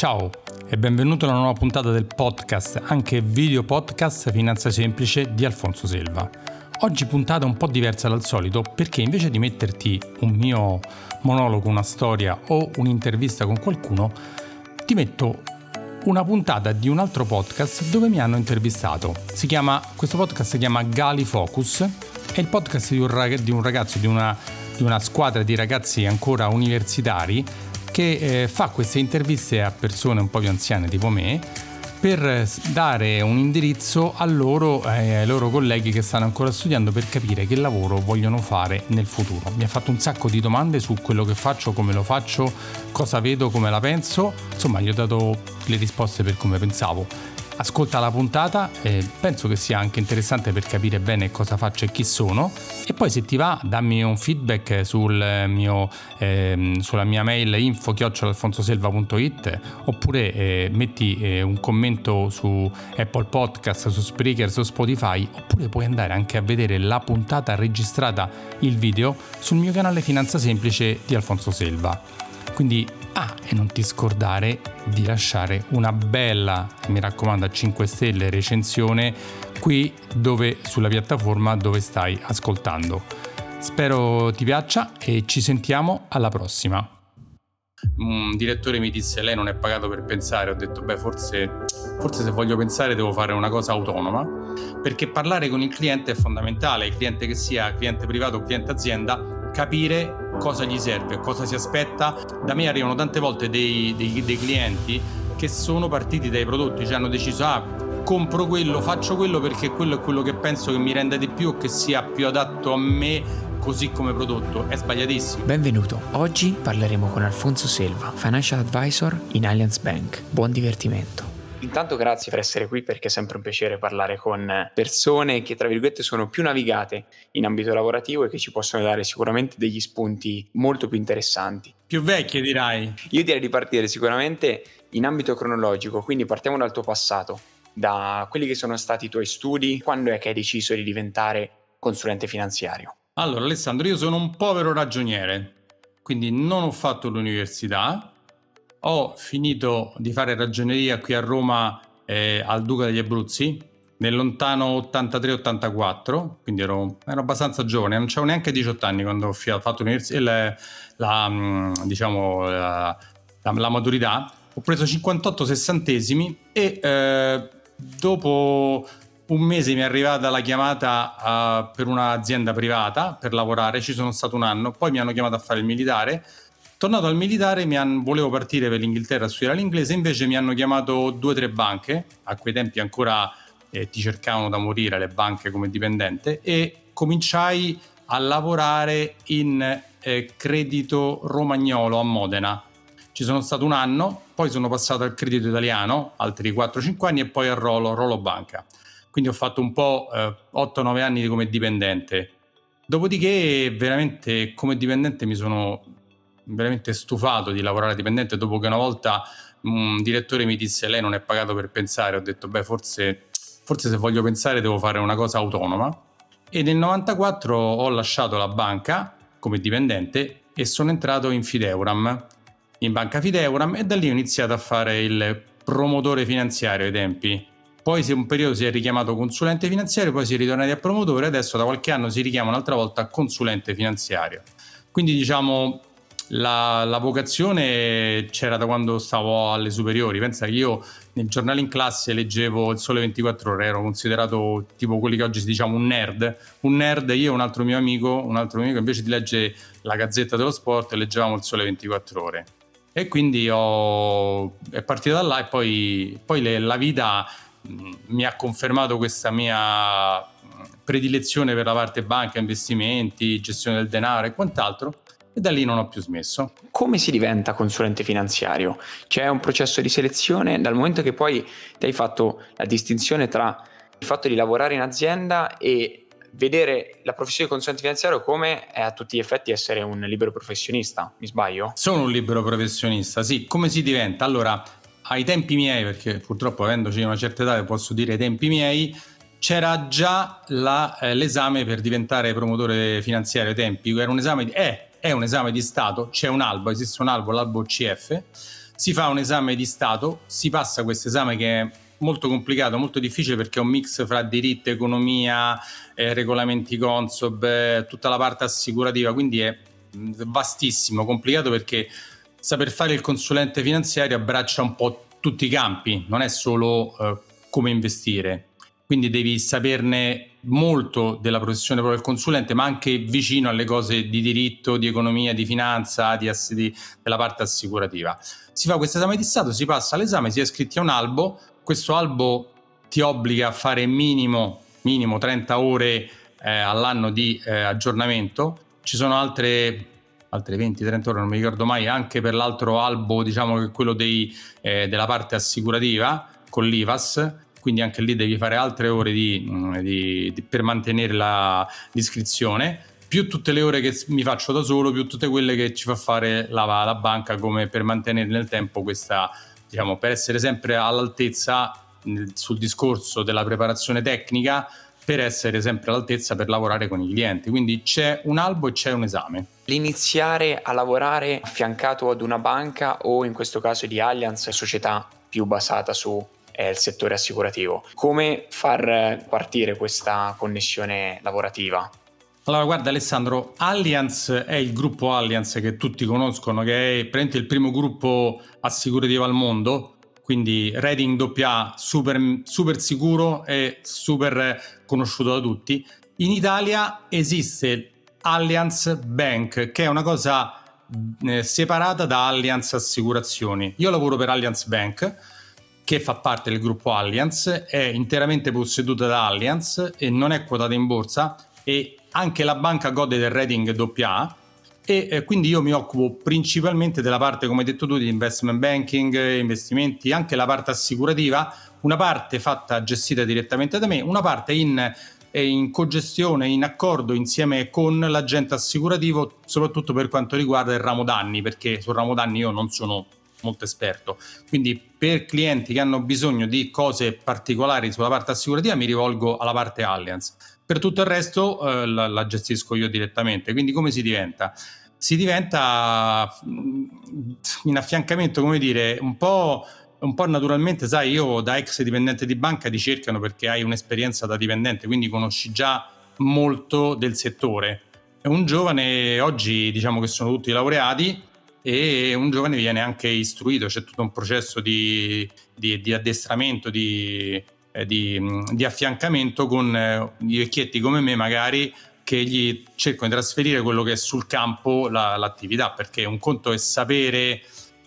Ciao e benvenuto alla nuova puntata del podcast, anche video podcast Finanza Semplice di Alfonso Selva. Oggi puntata un po' diversa dal solito perché invece di metterti un mio monologo, una storia o un'intervista con qualcuno, ti metto una puntata di un altro podcast dove mi hanno intervistato. Chiama, questo podcast si chiama Gali Focus, è il podcast di, un ragazzo, di una, di una squadra di ragazzi ancora universitari che eh, fa queste interviste a persone un po' più anziane tipo me per dare un indirizzo a loro, eh, ai loro colleghi che stanno ancora studiando per capire che lavoro vogliono fare nel futuro. Mi ha fatto un sacco di domande su quello che faccio, come lo faccio, cosa vedo, come la penso, insomma gli ho dato le risposte per come pensavo ascolta la puntata, eh, penso che sia anche interessante per capire bene cosa faccio e chi sono e poi se ti va dammi un feedback sul mio, eh, sulla mia mail info alfonsoselva.it oppure eh, metti eh, un commento su Apple Podcast, su Spreaker, su Spotify oppure puoi andare anche a vedere la puntata registrata, il video sul mio canale Finanza Semplice di Alfonso Selva. Quindi Ah, e non ti scordare di lasciare una bella, mi raccomando, a 5 stelle recensione qui dove sulla piattaforma dove stai ascoltando. Spero ti piaccia e ci sentiamo alla prossima. Un direttore mi disse lei non è pagato per pensare, ho detto beh forse, forse se voglio pensare devo fare una cosa autonoma, perché parlare con il cliente è fondamentale, il cliente che sia cliente privato o cliente azienda capire cosa gli serve, cosa si aspetta. Da me arrivano tante volte dei, dei, dei clienti che sono partiti dai prodotti, cioè hanno deciso ah compro quello, faccio quello perché quello è quello che penso che mi renda di più o che sia più adatto a me così come prodotto. È sbagliatissimo. Benvenuto. Oggi parleremo con Alfonso Selva, Financial Advisor in Allianz Bank. Buon divertimento. Intanto grazie per essere qui perché è sempre un piacere parlare con persone che tra virgolette sono più navigate in ambito lavorativo e che ci possono dare sicuramente degli spunti molto più interessanti. Più vecchie dirai. Io direi di partire sicuramente in ambito cronologico, quindi partiamo dal tuo passato, da quelli che sono stati i tuoi studi, quando è che hai deciso di diventare consulente finanziario? Allora Alessandro, io sono un povero ragioniere, quindi non ho fatto l'università, ho finito di fare ragioneria qui a Roma eh, al Duca degli Abruzzi nel lontano 83-84, quindi ero, ero, abbastanza giovane, non avevo neanche 18 anni quando ho fatto la, la, mm, diciamo, la, la, maturità. Ho preso 58 sessantesimi e eh, dopo un mese mi è arrivata la chiamata uh, per un'azienda privata per lavorare, ci sono stato un anno, poi mi hanno chiamato a fare il militare Tornato al militare, han, volevo partire per l'Inghilterra a studiare l'inglese, invece mi hanno chiamato due o tre banche, a quei tempi ancora eh, ti cercavano da morire le banche come dipendente, e cominciai a lavorare in eh, credito romagnolo a Modena. Ci sono stato un anno, poi sono passato al credito italiano, altri 4-5 anni, e poi al Rolo, Rolo Banca. Quindi ho fatto un po' eh, 8-9 anni come dipendente. Dopodiché, veramente come dipendente mi sono veramente stufato di lavorare dipendente dopo che una volta un direttore mi disse lei non è pagato per pensare, ho detto beh forse, forse se voglio pensare devo fare una cosa autonoma e nel 94 ho lasciato la banca come dipendente e sono entrato in Fideuram, in banca Fideuram e da lì ho iniziato a fare il promotore finanziario ai tempi. Poi un periodo si è richiamato consulente finanziario, poi si è ritornati a promotore, adesso da qualche anno si richiama un'altra volta consulente finanziario. Quindi diciamo la, la, vocazione c'era da quando stavo alle superiori. Pensa che io nel giornale in classe leggevo il Sole 24 Ore, ero considerato tipo quelli che oggi si diciamo un nerd. Un nerd, io e un altro mio amico, un altro mio amico invece di leggere la Gazzetta dello Sport, leggevamo il Sole 24 Ore. E quindi ho, è partita da là e poi, poi le, la vita mh, mi ha confermato questa mia predilezione per la parte banca, investimenti, gestione del denaro e quant'altro e da lì non ho più smesso. Come si diventa consulente finanziario? C'è un processo di selezione dal momento che poi ti hai fatto la distinzione tra il fatto di lavorare in azienda e vedere la professione di consulente finanziario come è a tutti gli effetti essere un libero professionista, mi sbaglio? Sono un libero professionista, sì. Come si diventa? Allora, ai tempi miei, perché purtroppo avendoci una certa età posso dire ai tempi miei, c'era già la, eh, l'esame per diventare promotore finanziario ai tempi, era un esame di... Eh, è un esame di Stato, c'è un albo, esiste un albo, l'albo CF, si fa un esame di Stato, si passa questo esame che è molto complicato, molto difficile perché è un mix fra diritto, economia, eh, regolamenti Consob, eh, tutta la parte assicurativa, quindi è vastissimo, complicato perché saper fare il consulente finanziario abbraccia un po' tutti i campi, non è solo eh, come investire. Quindi devi saperne molto della professione proprio del consulente, ma anche vicino alle cose di diritto, di economia, di finanza, di, di, della parte assicurativa. Si fa questo esame di Stato, si passa all'esame, si è iscritti a un albo, questo albo ti obbliga a fare minimo, minimo 30 ore eh, all'anno di eh, aggiornamento, ci sono altre altre 20-30 ore, non mi ricordo mai, anche per l'altro albo, diciamo che quello dei, eh, della parte assicurativa con l'IVAS, quindi anche lì devi fare altre ore di, mm, di, di, per mantenere la, l'iscrizione, più tutte le ore che mi faccio da solo, più tutte quelle che ci fa fare la, la banca come per mantenere nel tempo questa, diciamo, per essere sempre all'altezza sul discorso della preparazione tecnica, per essere sempre all'altezza per lavorare con i clienti. Quindi c'è un albo e c'è un esame. L'iniziare a lavorare affiancato ad una banca o in questo caso di Allianz, società più basata su il settore assicurativo. Come far partire questa connessione lavorativa? Allora, guarda Alessandro, Allianz è il gruppo Allianz che tutti conoscono, che è praticamente il primo gruppo assicurativo al mondo, quindi rating AA super, super sicuro e super conosciuto da tutti. In Italia esiste Allianz Bank, che è una cosa eh, separata da Allianz Assicurazioni. Io lavoro per Allianz Bank, che fa parte del gruppo Allianz, è interamente posseduta da Allianz e non è quotata in borsa e anche la banca gode del rating AA e eh, quindi io mi occupo principalmente della parte, come hai detto tu, di investment banking, investimenti, anche la parte assicurativa, una parte fatta gestita direttamente da me, una parte in, in cogestione, in accordo insieme con l'agente assicurativo, soprattutto per quanto riguarda il ramo danni, perché sul ramo danni io non sono molto esperto. Quindi per clienti che hanno bisogno di cose particolari sulla parte assicurativa mi rivolgo alla parte Allianz. Per tutto il resto eh, la, la, gestisco io direttamente. Quindi come si diventa? si diventa mm, in affiancamento, come dire, un po', un po' naturalmente, sai, io da ex dipendente di banca ti cercano perché hai un'esperienza da dipendente, quindi conosci già molto del settore. Un giovane, oggi diciamo che sono tutti laureati, e un giovane viene anche istruito, c'è tutto un processo di, di, di addestramento, di, eh, di, di, affiancamento con eh, i vecchietti come me magari che gli cercano di trasferire quello che è sul campo la, l'attività, perché un conto è sapere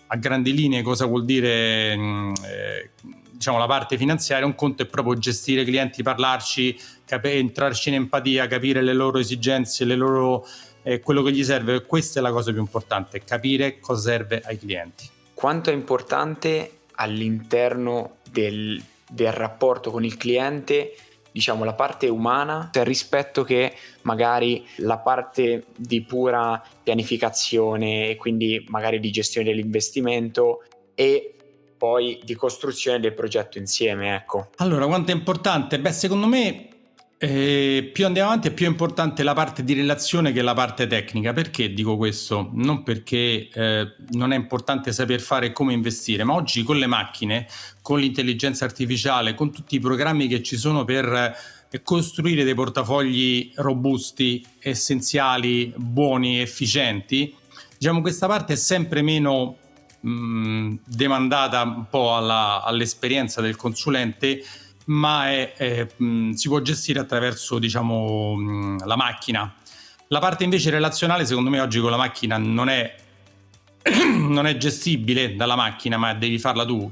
a grandi linee cosa vuol dire mm, eh, diciamo, la parte finanziaria, un conto è proprio gestire clienti, parlarci, cap- entrarci in empatia, capire le loro esigenze, le loro, eh, quello che gli serve. Questa è la cosa più importante, capire cosa serve ai clienti. Quanto è importante all'interno del, del rapporto con il cliente diciamo la parte umana rispetto che magari la parte di pura pianificazione e quindi magari di gestione dell'investimento e poi di costruzione del progetto insieme, ecco. Allora, quanto è importante? Beh, secondo me eh, più andiamo avanti è più importante la parte di relazione che la parte tecnica. Perché dico questo? Non perché eh, non è importante saper fare come investire, ma oggi con le macchine, con l'intelligenza artificiale, con tutti i programmi che ci sono per eh, costruire dei portafogli robusti, essenziali, buoni, efficienti, diciamo questa parte è sempre meno mh, demandata un po' alla, all'esperienza del consulente ma è, è, mh, si può gestire attraverso diciamo, mh, la macchina. La parte invece relazionale, secondo me, oggi con la macchina non è, non è gestibile dalla macchina, ma devi farla tu.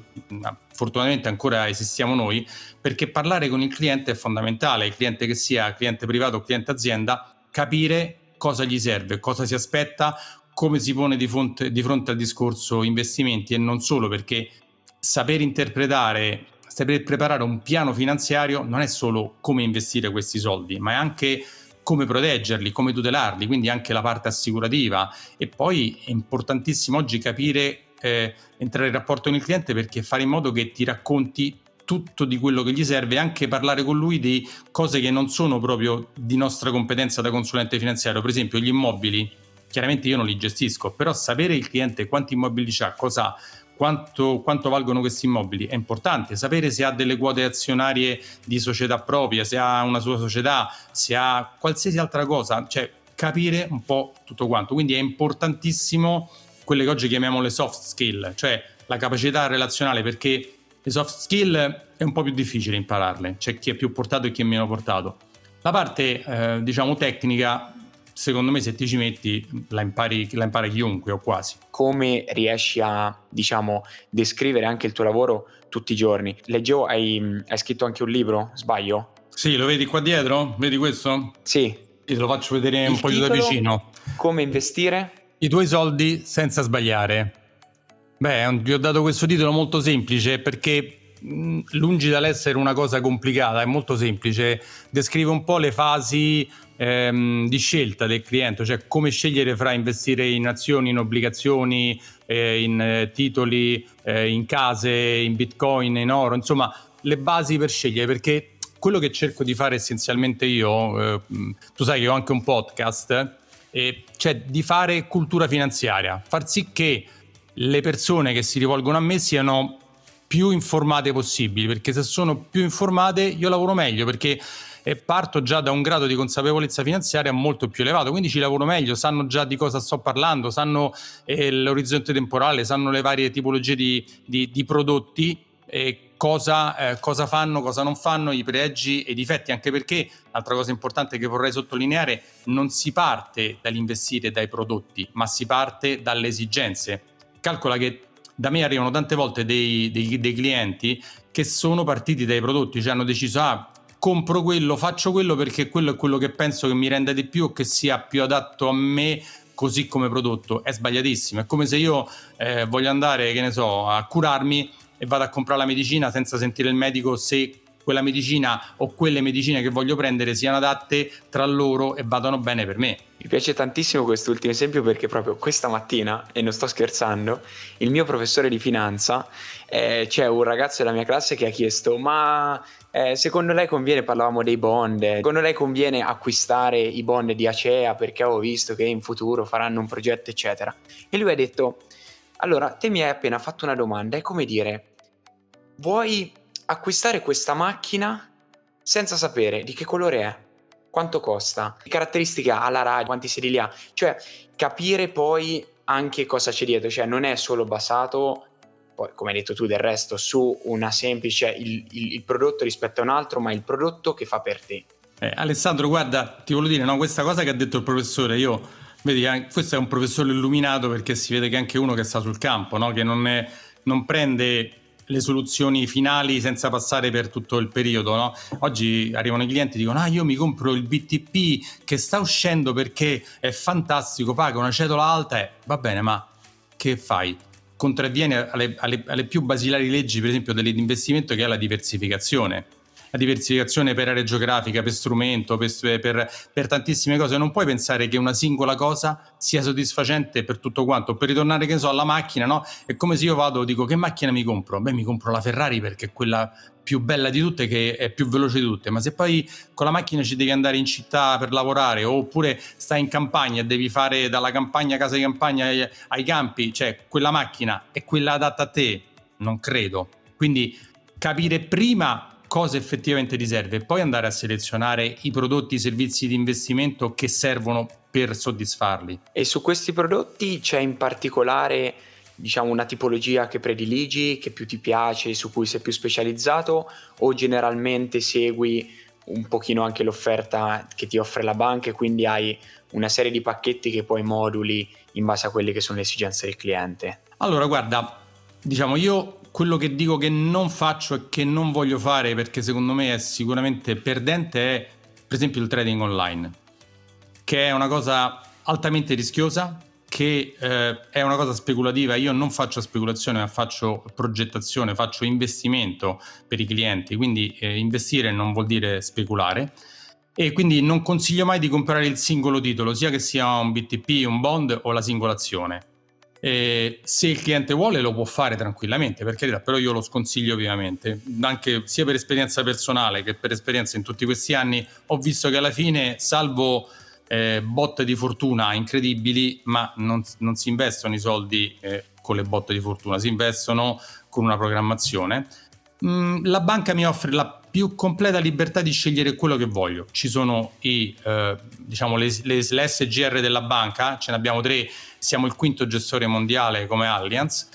Fortunatamente ancora esistiamo noi, perché parlare con il cliente è fondamentale, il cliente che sia cliente privato o cliente azienda, capire cosa gli serve, cosa si aspetta, come si pone di fronte, di fronte al discorso investimenti e non solo perché saper interpretare saper preparare un piano finanziario non è solo come investire questi soldi, ma è anche come proteggerli, come tutelarli, quindi anche la parte assicurativa. E poi è importantissimo oggi capire, eh, entrare in rapporto con il cliente perché fare in modo che ti racconti tutto di quello che gli serve e anche parlare con lui di cose che non sono proprio di nostra competenza da consulente finanziario, per esempio gli immobili. Chiaramente io non li gestisco, però sapere il cliente quanti immobili ha, cosa quanto, quanto, valgono questi immobili. È importante sapere se ha delle quote azionarie di società propria, se ha una sua società, se ha qualsiasi altra cosa, cioè capire un po' tutto quanto. Quindi è importantissimo quelle che oggi chiamiamo le soft skill, cioè la capacità relazionale, perché le soft skill è un po' più difficile impararle, c'è chi è più portato e chi è meno portato. La parte, eh, diciamo, tecnica, secondo me se ti ci metti la impari, la impara chiunque o quasi. Come riesci a, diciamo, descrivere anche il tuo lavoro tutti i giorni? Leggevo, hai, hai scritto anche un libro, sbaglio? Sì, lo vedi qua dietro? Vedi questo? Sì. Io te lo faccio vedere il un po' più da vicino. Come investire? I tuoi soldi senza sbagliare. Beh, vi ho dato questo titolo molto semplice perché lungi dall'essere una cosa complicata, è molto semplice, descrive un po' le fasi ehm, di scelta del cliente, cioè come scegliere fra investire in azioni, in obbligazioni, eh, in eh, titoli, eh, in case, in bitcoin, in oro, insomma le basi per scegliere perché quello che cerco di fare essenzialmente io, eh, tu sai che ho anche un podcast, eh, cioè di fare cultura finanziaria, far sì che le persone che si rivolgono a me siano più informate possibili, perché se sono più informate io lavoro meglio, perché eh, parto già da un grado di consapevolezza finanziaria molto più elevato, quindi ci lavoro meglio, sanno già di cosa sto parlando, sanno eh, l'orizzonte temporale, sanno le varie tipologie di, di, di prodotti, eh, cosa, cosa fanno, cosa non fanno, i pregi e i difetti, anche perché, altra cosa importante che vorrei sottolineare, non si parte dall'investire dai prodotti, ma si parte dalle esigenze. Calcola che da me arrivano tante volte dei, dei, dei clienti che sono partiti dai prodotti, cioè hanno deciso, ah, compro quello, faccio quello perché quello è quello che penso che mi renda di più o che sia più adatto a me così come prodotto. È sbagliatissimo. È come se io eh, voglio andare, che ne so, a curarmi e vado a comprare la medicina senza sentire il medico se quella medicina o quelle medicine che voglio prendere siano adatte tra loro e vadano bene per me. Mi piace tantissimo quest'ultimo esempio perché proprio questa mattina, e non sto scherzando, il mio professore di finanza, eh, c'è un ragazzo della mia classe che ha chiesto ma eh, secondo lei conviene, parlavamo dei bond, secondo lei conviene acquistare i bond di Acea perché avevo visto che in futuro faranno un progetto eccetera. E lui ha detto, allora te mi hai appena fatto una domanda, è come dire, vuoi acquistare questa macchina senza sapere di che colore è, quanto costa, che caratteristiche ha la radio, quanti sedili ha, cioè capire poi anche cosa c'è dietro, cioè non è solo basato poi come hai detto tu del resto su una semplice il, il, il prodotto rispetto a un altro ma il prodotto che fa per te eh, Alessandro guarda ti voglio dire no, questa cosa che ha detto il professore io vedi questo è un professore illuminato perché si vede che anche uno che sta sul campo no? che non, è, non prende le soluzioni finali senza passare per tutto il periodo. No? Oggi arrivano i clienti e dicono: Ah, io mi compro il BTP che sta uscendo perché è fantastico, paga una cedola alta e va bene, ma che fai? Contravviene alle, alle, alle più basilari leggi, per esempio, dell'investimento che è la diversificazione la diversificazione per area geografica, per strumento, per, per, per, tantissime cose. Non puoi pensare che una singola cosa sia soddisfacente per tutto quanto. Per ritornare, che so, alla macchina, no? È come se io vado, dico che macchina mi compro? Beh, mi compro la Ferrari perché è quella più bella di tutte, che è più veloce di tutte. Ma se poi con la macchina ci devi andare in città per lavorare, oppure stai in campagna e devi fare dalla campagna, casa di campagna ai, ai campi, cioè quella macchina è quella adatta a te? Non credo. Quindi capire prima cosa effettivamente ti serve e poi andare a selezionare i prodotti, i servizi di investimento che servono per soddisfarli. E su questi prodotti c'è in particolare diciamo una tipologia che prediligi, che più ti piace, su cui sei più specializzato o generalmente segui un pochino anche l'offerta che ti offre la banca e quindi hai una serie di pacchetti che poi moduli in base a quelle che sono le esigenze del cliente? Allora, guarda, diciamo io quello che dico che non faccio e che non voglio fare perché secondo me è sicuramente perdente è per esempio il trading online, che è una cosa altamente rischiosa, che eh, è una cosa speculativa. Io non faccio speculazione, ma faccio progettazione, faccio investimento per i clienti, quindi eh, investire non vuol dire speculare. E quindi non consiglio mai di comprare il singolo titolo, sia che sia un BTP, un bond o la singolazione eh, se il cliente vuole lo può fare tranquillamente, per carità, però io lo sconsiglio ovviamente, anche sia per esperienza personale che per esperienza in tutti questi anni, ho visto che alla fine, salvo eh, botte di fortuna incredibili, ma non, non si investono i soldi eh, con le botte di fortuna, si investono con una programmazione. Mm, la banca mi offre la più completa libertà di scegliere quello che voglio. Ci sono i, eh, diciamo, le, le, le, SGR della banca, ce ne abbiamo tre, siamo il quinto gestore mondiale come Allianz,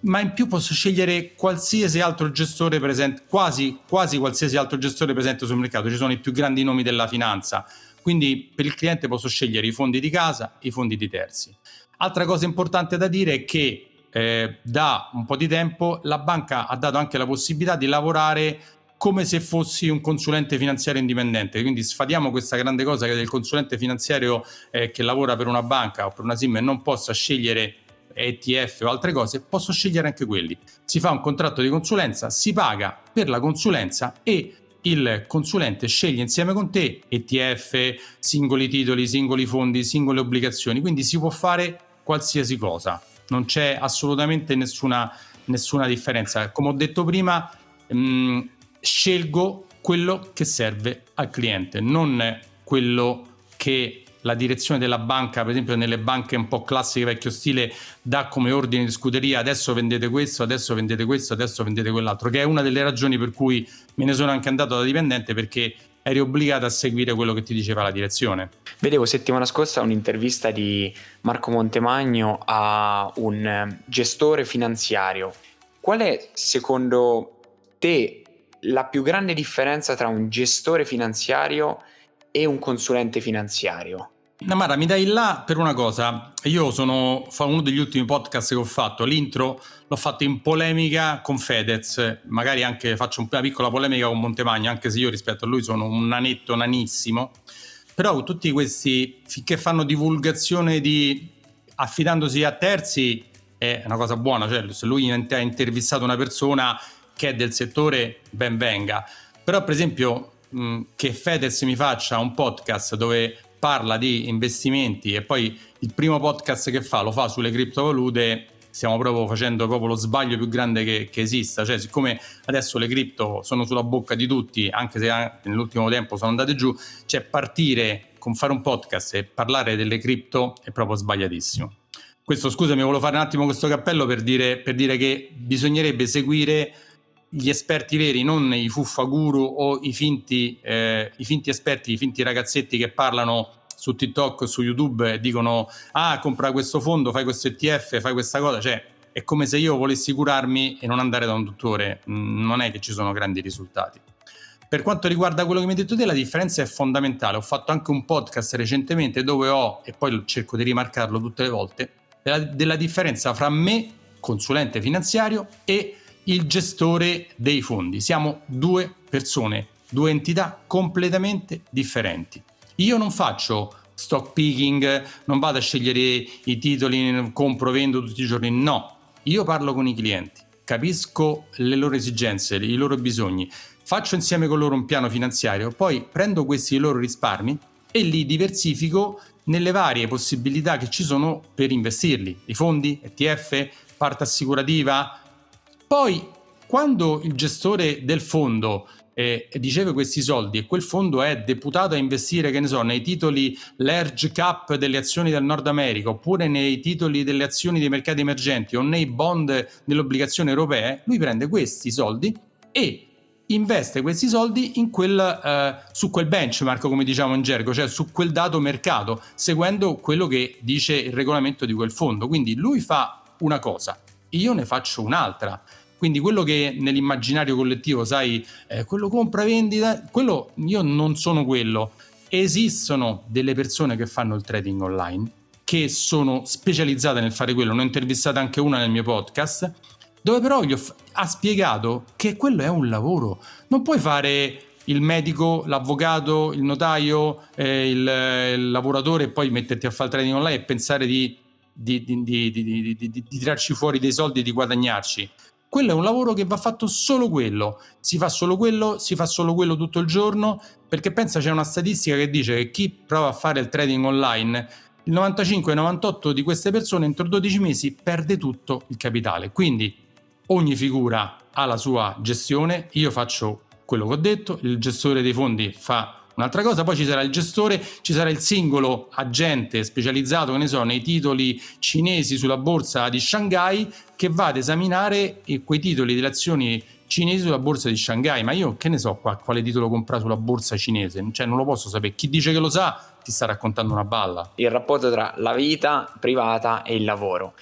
ma in più posso scegliere qualsiasi altro gestore presente, quasi, quasi qualsiasi altro gestore presente sul mercato. Ci sono i più grandi nomi della finanza, quindi per il cliente posso scegliere i fondi di casa, i fondi di terzi. Altra cosa importante da dire è che eh, da un po' di tempo la banca ha dato anche la possibilità di lavorare come se fossi un consulente finanziario indipendente. Quindi sfadiamo questa grande cosa che del consulente finanziario eh, che lavora per una banca o per una SIM e non possa scegliere ETF o altre cose, posso scegliere anche quelli. Si fa un contratto di consulenza, si paga per la consulenza e il consulente sceglie insieme con te ETF, singoli titoli, singoli fondi, singole obbligazioni, quindi si può fare qualsiasi cosa, non c'è assolutamente nessuna, nessuna differenza. Come ho detto prima, mh, scelgo quello che serve al cliente, non quello che la direzione della banca, per esempio nelle banche un po' classiche vecchio stile, dà come ordine di scuderia adesso vendete questo, adesso vendete questo, adesso vendete quell'altro, che è una delle ragioni per cui me ne sono anche andato da dipendente perché eri obbligato a seguire quello che ti diceva la direzione. Vedevo settimana scorsa un'intervista di Marco Montemagno a un gestore finanziario. Qual è secondo te la più grande differenza tra un gestore finanziario e un consulente finanziario? Namara, mi dai là per una cosa. Io sono uno degli ultimi podcast che ho fatto. L'intro l'ho fatto in polemica con Fedez. Magari anche faccio una piccola polemica con Montemagno, anche se io rispetto a lui sono un nanetto nanissimo. Però tutti questi che fanno divulgazione di affidandosi a terzi è una cosa buona. Cioè, se lui ha intervistato una persona che è del settore, ben venga. Però, per esempio, mh, che Fedez mi faccia un podcast dove parla di investimenti e poi il primo podcast che fa lo fa sulle criptovalute, stiamo proprio facendo proprio lo sbaglio più grande che, che, esista. Cioè, siccome adesso le cripto sono sulla bocca di tutti, anche se nell'ultimo tempo sono andate giù, cioè partire con fare un podcast e parlare delle cripto è proprio sbagliatissimo. Questo, scusami, volevo fare un attimo questo cappello per dire, per dire che bisognerebbe seguire gli esperti veri, non i fuffaguru o i finti, eh, i finti esperti, i finti ragazzetti che parlano su TikTok, su YouTube e dicono ah compra questo fondo, fai questo ETF, fai questa cosa, cioè è come se io volessi curarmi e non andare da un dottore, mm, non è che ci sono grandi risultati. Per quanto riguarda quello che mi hai detto te, la differenza è fondamentale. Ho fatto anche un podcast recentemente dove ho, e poi cerco di rimarcarlo tutte le volte, della, della differenza fra me, consulente finanziario, e il gestore dei fondi. Siamo due persone, due entità completamente differenti. Io non faccio stock picking, non vado a scegliere i titoli, compro, vendo tutti i giorni, no. Io parlo con i clienti, capisco le loro esigenze, i loro bisogni, faccio insieme con loro un piano finanziario, poi prendo questi loro risparmi e li diversifico nelle varie possibilità che ci sono per investirli, i fondi, ETF, parte assicurativa, poi, quando il gestore del fondo eh, riceve questi soldi e quel fondo è deputato a investire, che ne so, nei titoli large cap delle azioni del Nord America oppure nei titoli delle azioni dei mercati emergenti o nei bond delle obbligazioni europee, lui prende questi soldi e investe questi soldi quel, eh, su quel benchmark, come diciamo in gergo, cioè su quel dato mercato, seguendo quello che dice il regolamento di quel fondo. Quindi lui fa una cosa, io ne faccio un'altra. Quindi quello che nell'immaginario collettivo, sai, eh, quello compra vendita, quello io non sono quello. Esistono delle persone che fanno il trading online, che sono specializzate nel fare quello. Ne ho intervistata anche una nel mio podcast, dove però gli ho, ha spiegato che quello è un lavoro. Non puoi fare il medico, l'avvocato, il notaio, eh, il, il, lavoratore e poi metterti a fare il trading online e pensare di, di, di, di, tirarci fuori dei soldi e di guadagnarci quello è un lavoro che va fatto solo quello, si fa solo quello, si fa solo quello tutto il giorno, perché pensa c'è una statistica che dice che chi prova a fare il trading online, il 95-98 di queste persone entro 12 mesi perde tutto il capitale. Quindi ogni figura ha la sua gestione, io faccio quello che ho detto, il gestore dei fondi fa un'altra cosa, poi ci sarà il gestore, ci sarà il singolo agente specializzato, che ne so, nei titoli cinesi sulla borsa di Shanghai che va ad esaminare quei titoli delle azioni cinesi sulla borsa di Shanghai, ma io che ne so qua, quale titolo comprare sulla borsa cinese? Cioè non lo posso sapere, chi dice che lo sa ti sta raccontando una balla. Il rapporto tra la vita privata e il lavoro.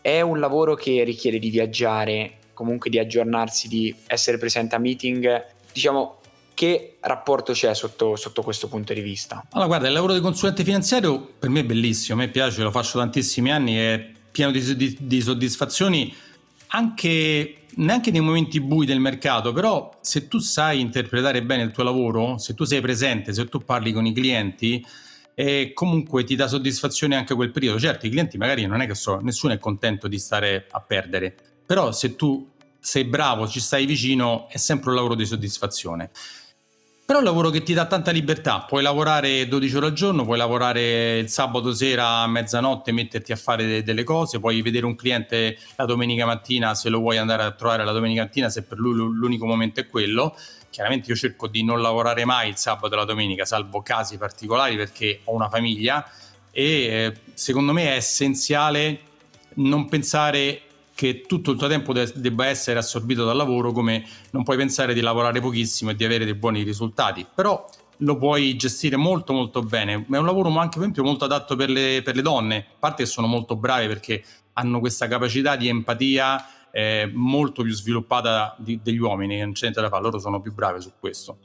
È un lavoro che richiede di viaggiare, comunque di aggiornarsi, di essere presente a meeting, diciamo che rapporto c'è sotto, sotto, questo punto di vista? Allora, guarda, il lavoro di consulente finanziario per me è bellissimo, a me piace, lo faccio tantissimi anni, è pieno di, di, di soddisfazioni, anche neanche nei momenti bui del mercato, però se tu sai interpretare bene il tuo lavoro, se tu sei presente, se tu parli con i clienti, eh, comunque ti dà soddisfazione anche quel periodo. Certo, i clienti magari non è che so, nessuno è contento di stare a perdere, però se tu sei bravo, ci stai vicino, è sempre un lavoro di soddisfazione. Però è un lavoro che ti dà tanta libertà, puoi lavorare 12 ore al giorno, puoi lavorare il sabato sera a mezzanotte, metterti a fare de- delle cose, puoi vedere un cliente la domenica mattina se lo vuoi andare a trovare la domenica mattina, se per lui l'unico momento è quello. Chiaramente io cerco di non lavorare mai il sabato e la domenica, salvo casi particolari perché ho una famiglia e eh, secondo me è essenziale non pensare che tutto il tuo tempo de- debba essere assorbito dal lavoro, come non puoi pensare di lavorare pochissimo e di avere dei buoni risultati. Però lo puoi gestire molto molto bene. È un lavoro anche per esempio molto adatto per le, per le donne, a parte che sono molto brave perché hanno questa capacità di empatia eh, molto più sviluppata di, degli uomini, non c'è niente da fare, loro sono più brave su questo.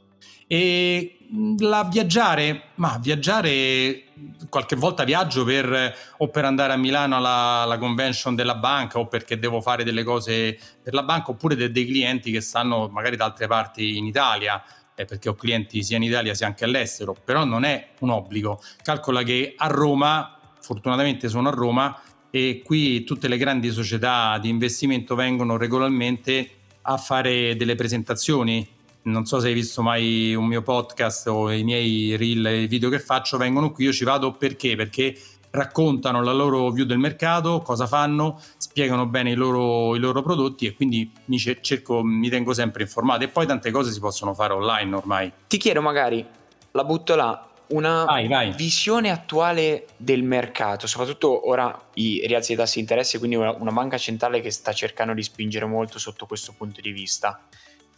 E la viaggiare, ma viaggiare qualche volta viaggio per o per andare a Milano alla, alla, convention della banca o perché devo fare delle cose per la banca oppure de, dei clienti che stanno magari da altre parti in Italia. Eh, perché ho clienti sia in Italia sia anche all'estero però non è un obbligo. Calcola che a Roma fortunatamente sono a Roma e qui tutte le grandi società di investimento vengono regolarmente a fare delle presentazioni non so se hai visto mai un mio podcast o i miei reel e i video che faccio, vengono qui, io ci vado perché? Perché raccontano la loro view del mercato, cosa fanno, spiegano bene i loro, i loro prodotti e quindi mi, cerco, mi tengo sempre informato e poi tante cose si possono fare online ormai. Ti chiedo magari, la butto là, una vai, vai. visione attuale del mercato, soprattutto ora i rialzi dei tassi di interesse, quindi una, una banca centrale che sta cercando di spingere molto sotto questo punto di vista.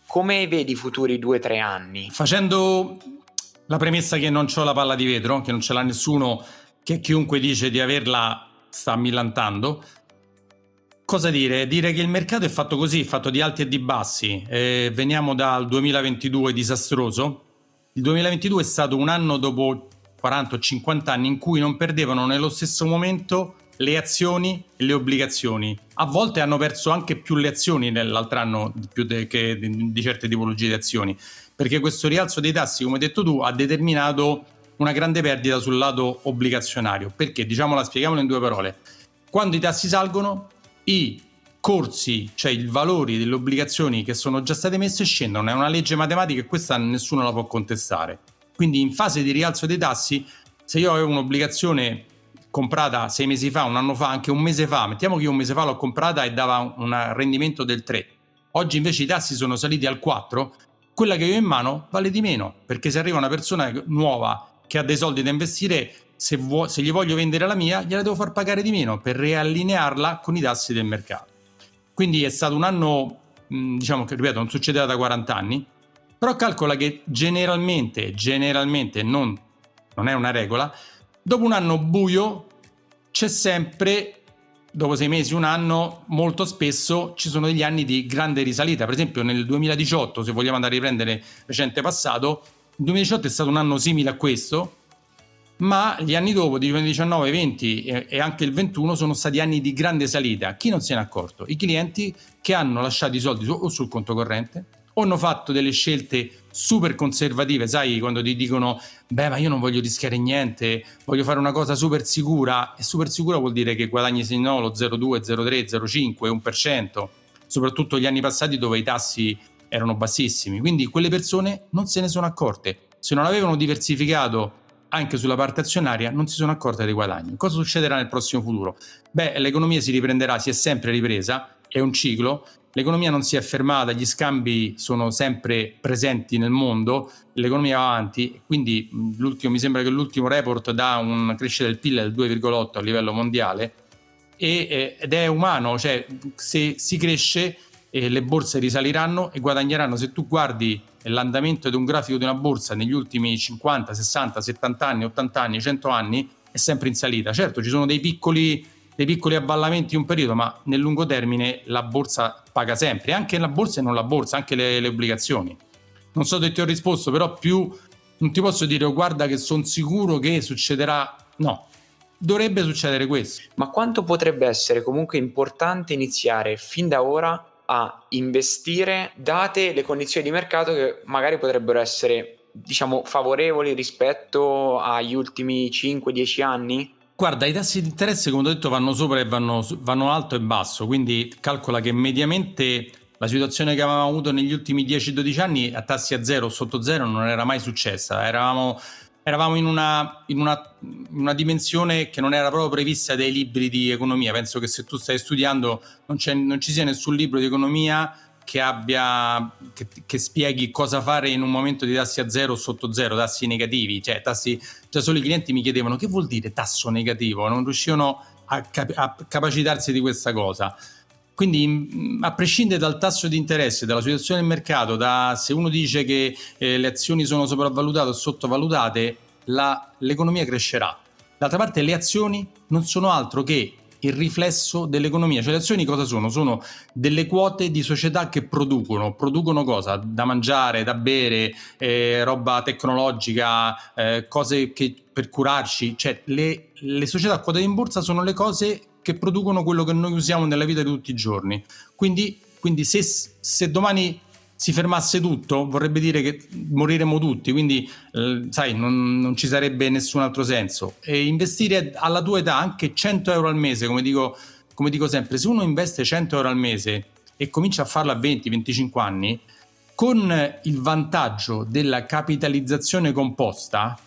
Come vedi i futuri due o tre anni? Facendo la premessa che non ho la palla di vetro, che non ce l'ha nessuno, che chiunque dice di averla sta millantando. Cosa dire? Dire che il mercato è fatto così, fatto di alti e di bassi. Eh, veniamo dal 2022 disastroso. Il 2022 è stato un anno dopo 40 o 50 anni in cui non perdevano nello stesso momento le azioni e le obbligazioni. A volte hanno perso anche più le azioni nell'altro anno più de, che di, di certe tipologie di azioni, perché questo rialzo dei tassi, come hai detto tu, ha determinato una grande perdita sul lato obbligazionario. Perché? Diciamola, spieghiamolo in due parole. Quando i tassi salgono, i corsi, cioè i valori delle obbligazioni che sono già state messe scendono. È una legge matematica e questa nessuno la può contestare. Quindi in fase di rialzo dei tassi, se io avevo un'obbligazione comprata sei mesi fa, un anno fa, anche un mese fa, mettiamo che io un mese fa l'ho comprata e dava un rendimento del 3, oggi invece i tassi sono saliti al 4, quella che io ho in mano vale di meno, perché se arriva una persona nuova che ha dei soldi da investire, se, vuo, se gli voglio vendere la mia, gliela devo far pagare di meno per riallinearla con i tassi del mercato. Quindi è stato un anno, diciamo che ripeto, non succedeva da 40 anni, però calcola che generalmente, generalmente non, non è una regola, dopo un anno buio c'è sempre, dopo sei mesi, un anno, molto spesso ci sono degli anni di grande risalita. Per esempio nel 2018, se vogliamo andare a riprendere recente passato, il 2018 è stato un anno simile a questo, ma gli anni dopo, di 2019, 20 e anche il 21, sono stati anni di grande salita. Chi non se n'è accorto? I clienti che hanno lasciato i soldi o sul conto corrente o hanno fatto delle scelte super conservative, sai, quando ti dicono, beh, ma io non voglio rischiare niente, voglio fare una cosa super sicura, e super sicura vuol dire che guadagni se no lo 0,2, 0,3, 0,5, 1%, soprattutto gli anni passati dove i tassi erano bassissimi, quindi quelle persone non se ne sono accorte, se non avevano diversificato anche sulla parte azionaria non si sono accorte dei guadagni. Cosa succederà nel prossimo futuro? Beh, l'economia si riprenderà, si è sempre ripresa, è un ciclo, l'economia non si è fermata, gli scambi sono sempre presenti nel mondo, l'economia va avanti, quindi mi sembra che l'ultimo report dà una crescita del PIL del 2,8 a livello mondiale e, ed è umano, cioè se si cresce eh, le borse risaliranno e guadagneranno. Se tu guardi l'andamento di un grafico di una borsa negli ultimi 50, 60, 70 anni, 80 anni, 100 anni, è sempre in salita. Certo, ci sono dei piccoli dei piccoli avvallamenti un periodo, ma nel lungo termine la borsa paga sempre, anche la borsa e non la borsa, anche le, le obbligazioni. Non so se ti ho risposto, però più non ti posso dire oh, guarda che sono sicuro che succederà, no, dovrebbe succedere questo. Ma quanto potrebbe essere comunque importante iniziare fin da ora a investire date le condizioni di mercato che magari potrebbero essere diciamo favorevoli rispetto agli ultimi 5-10 anni? Guarda, i tassi di interesse, come ho detto, vanno sopra e vanno, vanno alto e basso, quindi calcola che mediamente la situazione che avevamo avuto negli ultimi 10-12 anni a tassi a zero o sotto zero non era mai successa. Eravamo, eravamo in, una, in, una, in, una, dimensione che non era proprio prevista dai libri di economia. Penso che se tu stai studiando non, non ci sia nessun libro di economia che, abbia, che, che, spieghi cosa fare in un momento di tassi a zero o sotto zero, tassi negativi, cioè tassi, già solo i clienti mi chiedevano che vuol dire tasso negativo, non riuscivano a, cap- a capacitarsi di questa cosa. Quindi a prescindere dal tasso di interesse, dalla situazione del mercato, da se uno dice che eh, le azioni sono sopravvalutate o sottovalutate, la, l'economia crescerà. D'altra parte le azioni non sono altro che il riflesso dell'economia. Cioè le azioni cosa sono? Sono delle quote di società che producono. Producono cosa? Da mangiare, da bere, eh, roba tecnologica, eh, cose che, per curarci. Cioè le, le società quotate in borsa sono le cose che producono quello che noi usiamo nella vita di tutti i giorni. Quindi, quindi se, se domani si fermasse tutto, vorrebbe dire che moriremo tutti, quindi eh, sai, non, non, ci sarebbe nessun altro senso. E investire alla tua età anche 100 euro al mese, come dico, come dico sempre, se uno investe 100 euro al mese e comincia a farlo a 20-25 anni, con il vantaggio della capitalizzazione composta,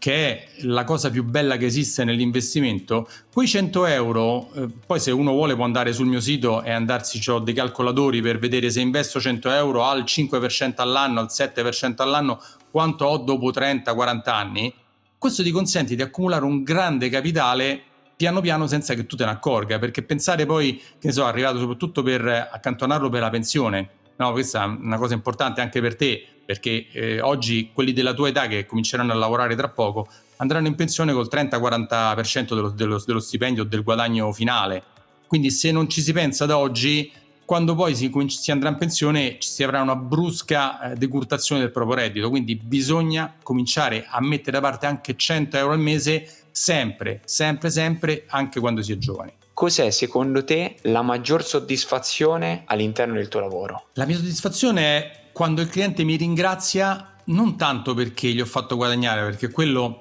che è la cosa più bella che esiste nell'investimento, quei 100 euro, eh, poi se uno vuole può andare sul mio sito e andarsi, ho dei calcolatori per vedere se investo 100 euro al 5% all'anno, al 7% all'anno, quanto ho dopo 30-40 anni, questo ti consente di accumulare un grande capitale piano piano senza che tu te ne accorga, perché pensare poi, che ne so, arrivato soprattutto per accantonarlo per la pensione, no, questa è una cosa importante anche per te, perché eh, oggi quelli della tua età che cominceranno a lavorare tra poco andranno in pensione col 30-40% dello, dello, dello stipendio o del guadagno finale. Quindi se non ci si pensa da oggi, quando poi si, si, andrà in pensione si avrà una brusca eh, decurtazione del proprio reddito, quindi bisogna cominciare a mettere da parte anche 100 euro al mese sempre, sempre, sempre, anche quando si è giovani. Cos'è secondo te la maggior soddisfazione all'interno del tuo lavoro? La mia soddisfazione è quando il cliente mi ringrazia non tanto perché gli ho fatto guadagnare, perché quello,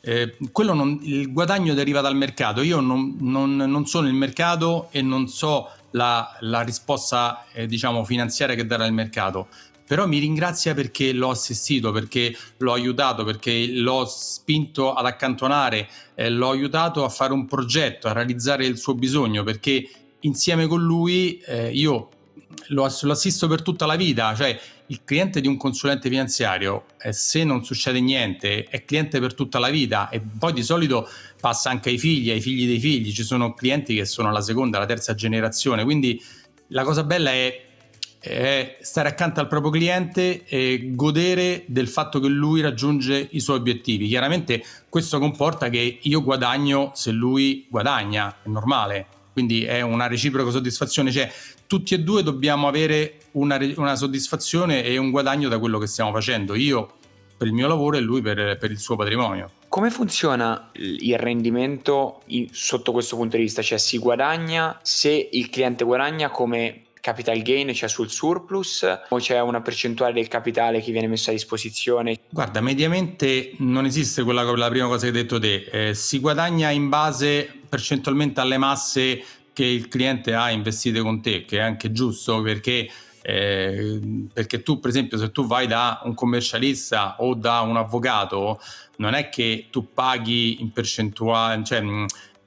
eh, quello non, il guadagno deriva dal mercato. Io non, non, non sono il mercato e non so la, la risposta eh, diciamo, finanziaria che darà il mercato. Però mi ringrazia perché l'ho assistito, perché l'ho aiutato, perché l'ho spinto ad accantonare, eh, l'ho aiutato a fare un progetto, a realizzare il suo bisogno, perché insieme con lui eh, io lo, lo assisto per tutta la vita, cioè il cliente di un consulente finanziario, eh, se non succede niente, è cliente per tutta la vita e poi di solito passa anche ai figli, ai figli dei figli, ci sono clienti che sono la seconda, la terza generazione, quindi la cosa bella è, è stare accanto al proprio cliente e godere del fatto che lui raggiunge i suoi obiettivi. Chiaramente questo comporta che io guadagno se lui guadagna, è normale, quindi è una reciproca soddisfazione, cioè tutti e due dobbiamo avere una, una, soddisfazione e un guadagno da quello che stiamo facendo, io per il mio lavoro e lui per, per il suo patrimonio. Come funziona il rendimento sotto questo punto di vista? Cioè si guadagna se il cliente guadagna come capital gain, cioè sul surplus, o c'è una percentuale del capitale che viene messa a disposizione? Guarda, mediamente non esiste quella la prima cosa che hai detto te, eh, si guadagna in base percentualmente alle masse che il cliente ha investite con te, che è anche giusto perché, eh, perché tu per esempio se tu vai da un commercialista o da un avvocato non è che tu paghi in percentuale, cioè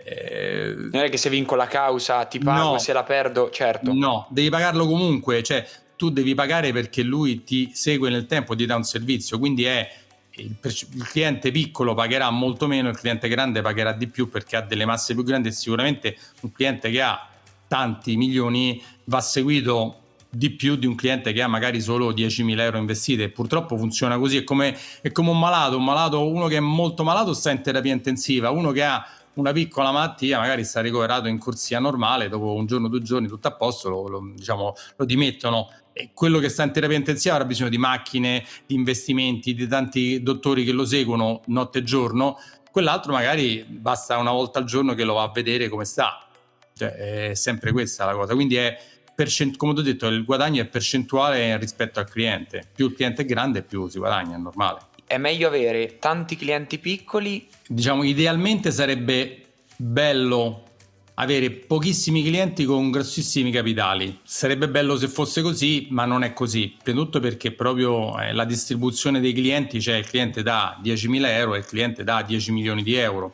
Eh, non è che se vinco la causa ti pago, no, se la perdo, certo. No, devi pagarlo comunque, cioè tu devi pagare perché lui ti segue nel tempo, ti dà un servizio, quindi è il, il, cliente piccolo pagherà molto meno, il cliente grande pagherà di più perché ha delle masse più grandi e sicuramente un cliente che ha tanti milioni va seguito di più di un cliente che ha magari solo 10.000 euro investiti e purtroppo funziona così, è come, è come un malato, un malato, uno che è molto malato sta in terapia intensiva, uno che ha una piccola malattia, magari sta ricoverato in corsia normale, dopo un giorno, due giorni, tutto a posto, lo, lo, diciamo, lo dimettono. E quello che sta in terapia intensiva avrà bisogno di macchine, di investimenti, di tanti dottori che lo seguono notte e giorno. Quell'altro magari basta una volta al giorno che lo va a vedere come sta. Cioè, è sempre questa la cosa. Quindi è, percent- come ho detto, il guadagno è percentuale rispetto al cliente. Più il cliente è grande, più si guadagna, è normale è meglio avere tanti clienti piccoli? Diciamo, idealmente sarebbe bello avere pochissimi clienti con grossissimi capitali. Sarebbe bello se fosse così, ma non è così. Prima tutto perché proprio eh, la distribuzione dei clienti, cioè il cliente da 10.000 euro e il cliente da 10 milioni di euro.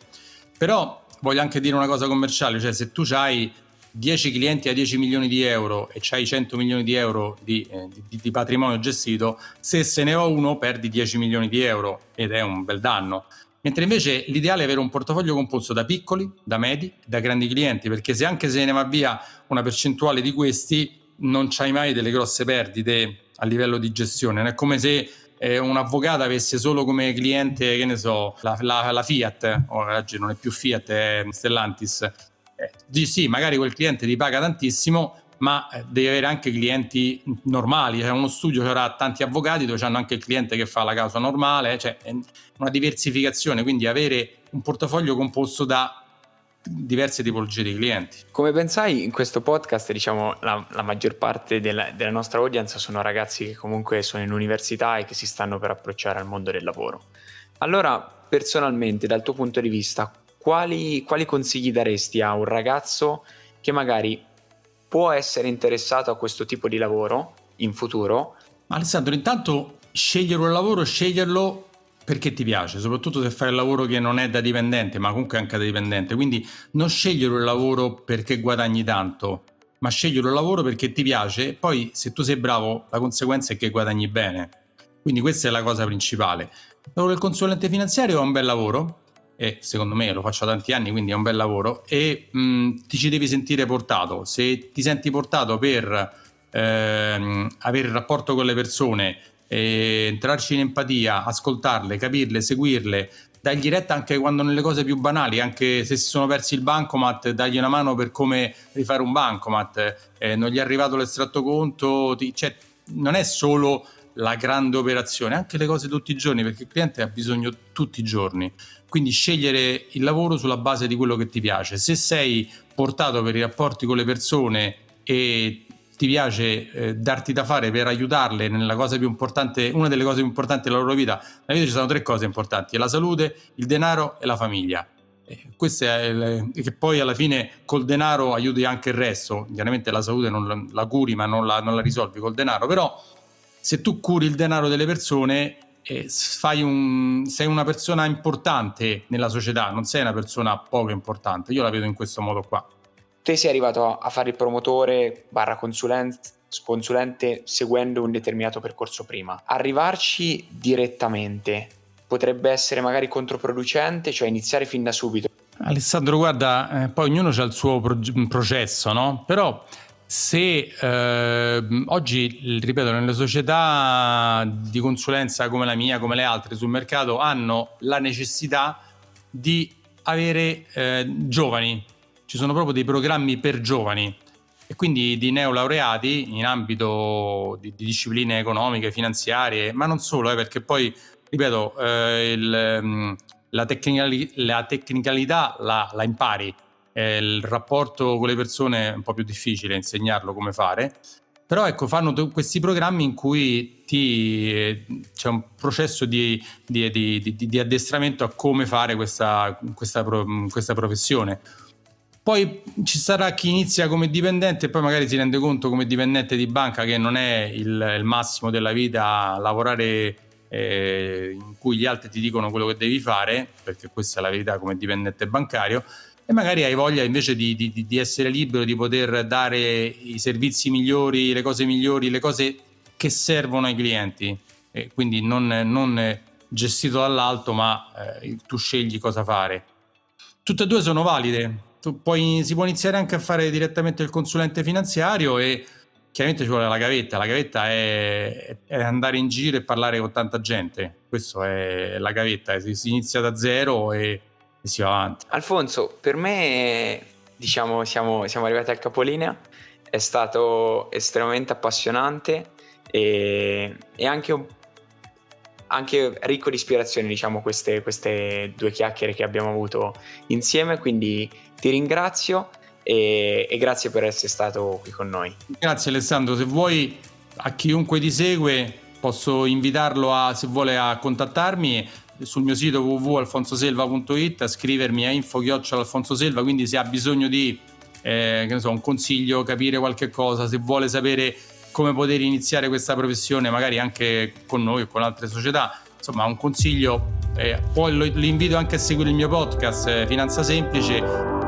Però voglio anche dire una cosa commerciale, cioè se tu hai 10 clienti a 10 milioni di euro e c'hai 100 milioni di euro di, eh, di, di, patrimonio gestito, se se ne va uno perdi 10 milioni di euro ed è un bel danno. Mentre invece l'ideale è avere un portafoglio composto da piccoli, da medi, da grandi clienti, perché se anche se ne va via una percentuale di questi, non c'hai mai delle grosse perdite a livello di gestione. Non è come se eh, un avvocato avesse solo come cliente, che ne so, la, la, la Fiat, oggi non è più Fiat, è Stellantis, eh, sì, magari quel cliente ti paga tantissimo, ma eh, devi avere anche clienti normali, cioè uno studio che avrà tanti avvocati dove c'hanno anche il cliente che fa la causa normale, cioè una diversificazione, quindi avere un portafoglio composto da diverse tipologie di clienti. Come pensai, in questo podcast, diciamo, la, la maggior parte della, della, nostra audience sono ragazzi che comunque sono in università e che si stanno per approcciare al mondo del lavoro. Allora, personalmente, dal tuo punto di vista, quali, quali consigli daresti a un ragazzo che magari può essere interessato a questo tipo di lavoro in futuro? Alessandro, intanto scegliere un lavoro, sceglierlo perché ti piace, soprattutto se fai il lavoro che non è da dipendente, ma comunque anche da dipendente. Quindi non scegliere un lavoro perché guadagni tanto, ma scegliere un lavoro perché ti piace. Poi, se tu sei bravo, la conseguenza è che guadagni bene. Quindi questa è la cosa principale. Il lavoro del consulente finanziario è un bel lavoro, e secondo me lo faccio da tanti anni, quindi è un bel lavoro, e mh, ti ci devi sentire portato. Se ti senti portato per ehm, avere il rapporto con le persone, eh, entrarci in empatia, ascoltarle, capirle, seguirle, dargli retta anche quando nelle cose più banali, anche se si sono persi il bancomat, dargli una mano per come rifare un bancomat, eh, non gli è arrivato l'estratto conto, ti, cioè, non è solo la grande operazione, anche le cose tutti i giorni, perché il cliente ha bisogno tutti i giorni. Quindi scegliere il lavoro sulla base di quello che ti piace. Se sei portato per i rapporti con le persone e ti piace eh, darti da fare per aiutarle nella cosa più importante, una delle cose più importanti della loro vita, nella vita ci sono tre cose importanti, la salute, il denaro e la famiglia. Eh, questo è il, che poi alla fine col denaro aiuti anche il resto, chiaramente la salute non la, la curi ma non la, non la risolvi col denaro, però se tu curi il denaro delle persone eh, un, sei una persona importante nella società, non sei una persona poco importante. Io la vedo in questo modo qua. Te sei arrivato a fare il promotore barra consulente, consulente seguendo un determinato percorso prima. Arrivarci direttamente potrebbe essere magari controproducente, cioè iniziare fin da subito. Alessandro, guarda, eh, poi ognuno ha il suo pro- processo, no? Però se eh, oggi, ripeto, nelle società di consulenza come la mia, come le altre sul mercato, hanno la necessità di avere eh, giovani, ci sono proprio dei programmi per giovani. E quindi di neolaureati in ambito di, di discipline economiche, finanziarie, ma non solo, eh, perché poi, ripeto, eh, il, mm, la, tecnicali- la, tecnicalità la, la impari eh, il rapporto con le persone è un po' più difficile insegnarlo come fare, però ecco, fanno questi programmi in cui ti, eh, c'è un processo di, di, di, di, addestramento a come fare questa, questa, questa, professione. Poi ci sarà chi inizia come dipendente e poi magari si rende conto come dipendente di banca che non è il, il massimo della vita lavorare eh, in cui gli altri ti dicono quello che devi fare, perché questa è la verità come dipendente bancario, e magari hai voglia invece di, di, di, essere libero, di poter dare i servizi migliori, le cose migliori, le cose che servono ai clienti. E quindi non, non gestito dall'alto, ma eh, tu scegli cosa fare. Tutte e due sono valide. Puoi, si può iniziare anche a fare direttamente il consulente finanziario e chiaramente ci vuole la gavetta. La gavetta è, è andare in giro e parlare con tanta gente. Questa è la gavetta. Si, si inizia da zero e si va avanti. Alfonso, per me, diciamo, siamo, siamo arrivati al capolinea, è stato estremamente appassionante e, e anche, anche, ricco di ispirazione, diciamo, queste, queste due chiacchiere che abbiamo avuto insieme, quindi ti ringrazio e, e grazie per essere stato qui con noi. Grazie Alessandro, se vuoi a chiunque ti segue posso invitarlo a, se vuole a contattarmi sul mio sito www.alfonsoselva.it a scrivermi a info-alfonsoselva, quindi se ha bisogno di eh, so, un consiglio, capire qualche cosa, se vuole sapere come poter iniziare questa professione, magari anche con noi o con altre società, insomma un consiglio, eh, poi lo, li invito anche a seguire il mio podcast eh, Finanza Semplice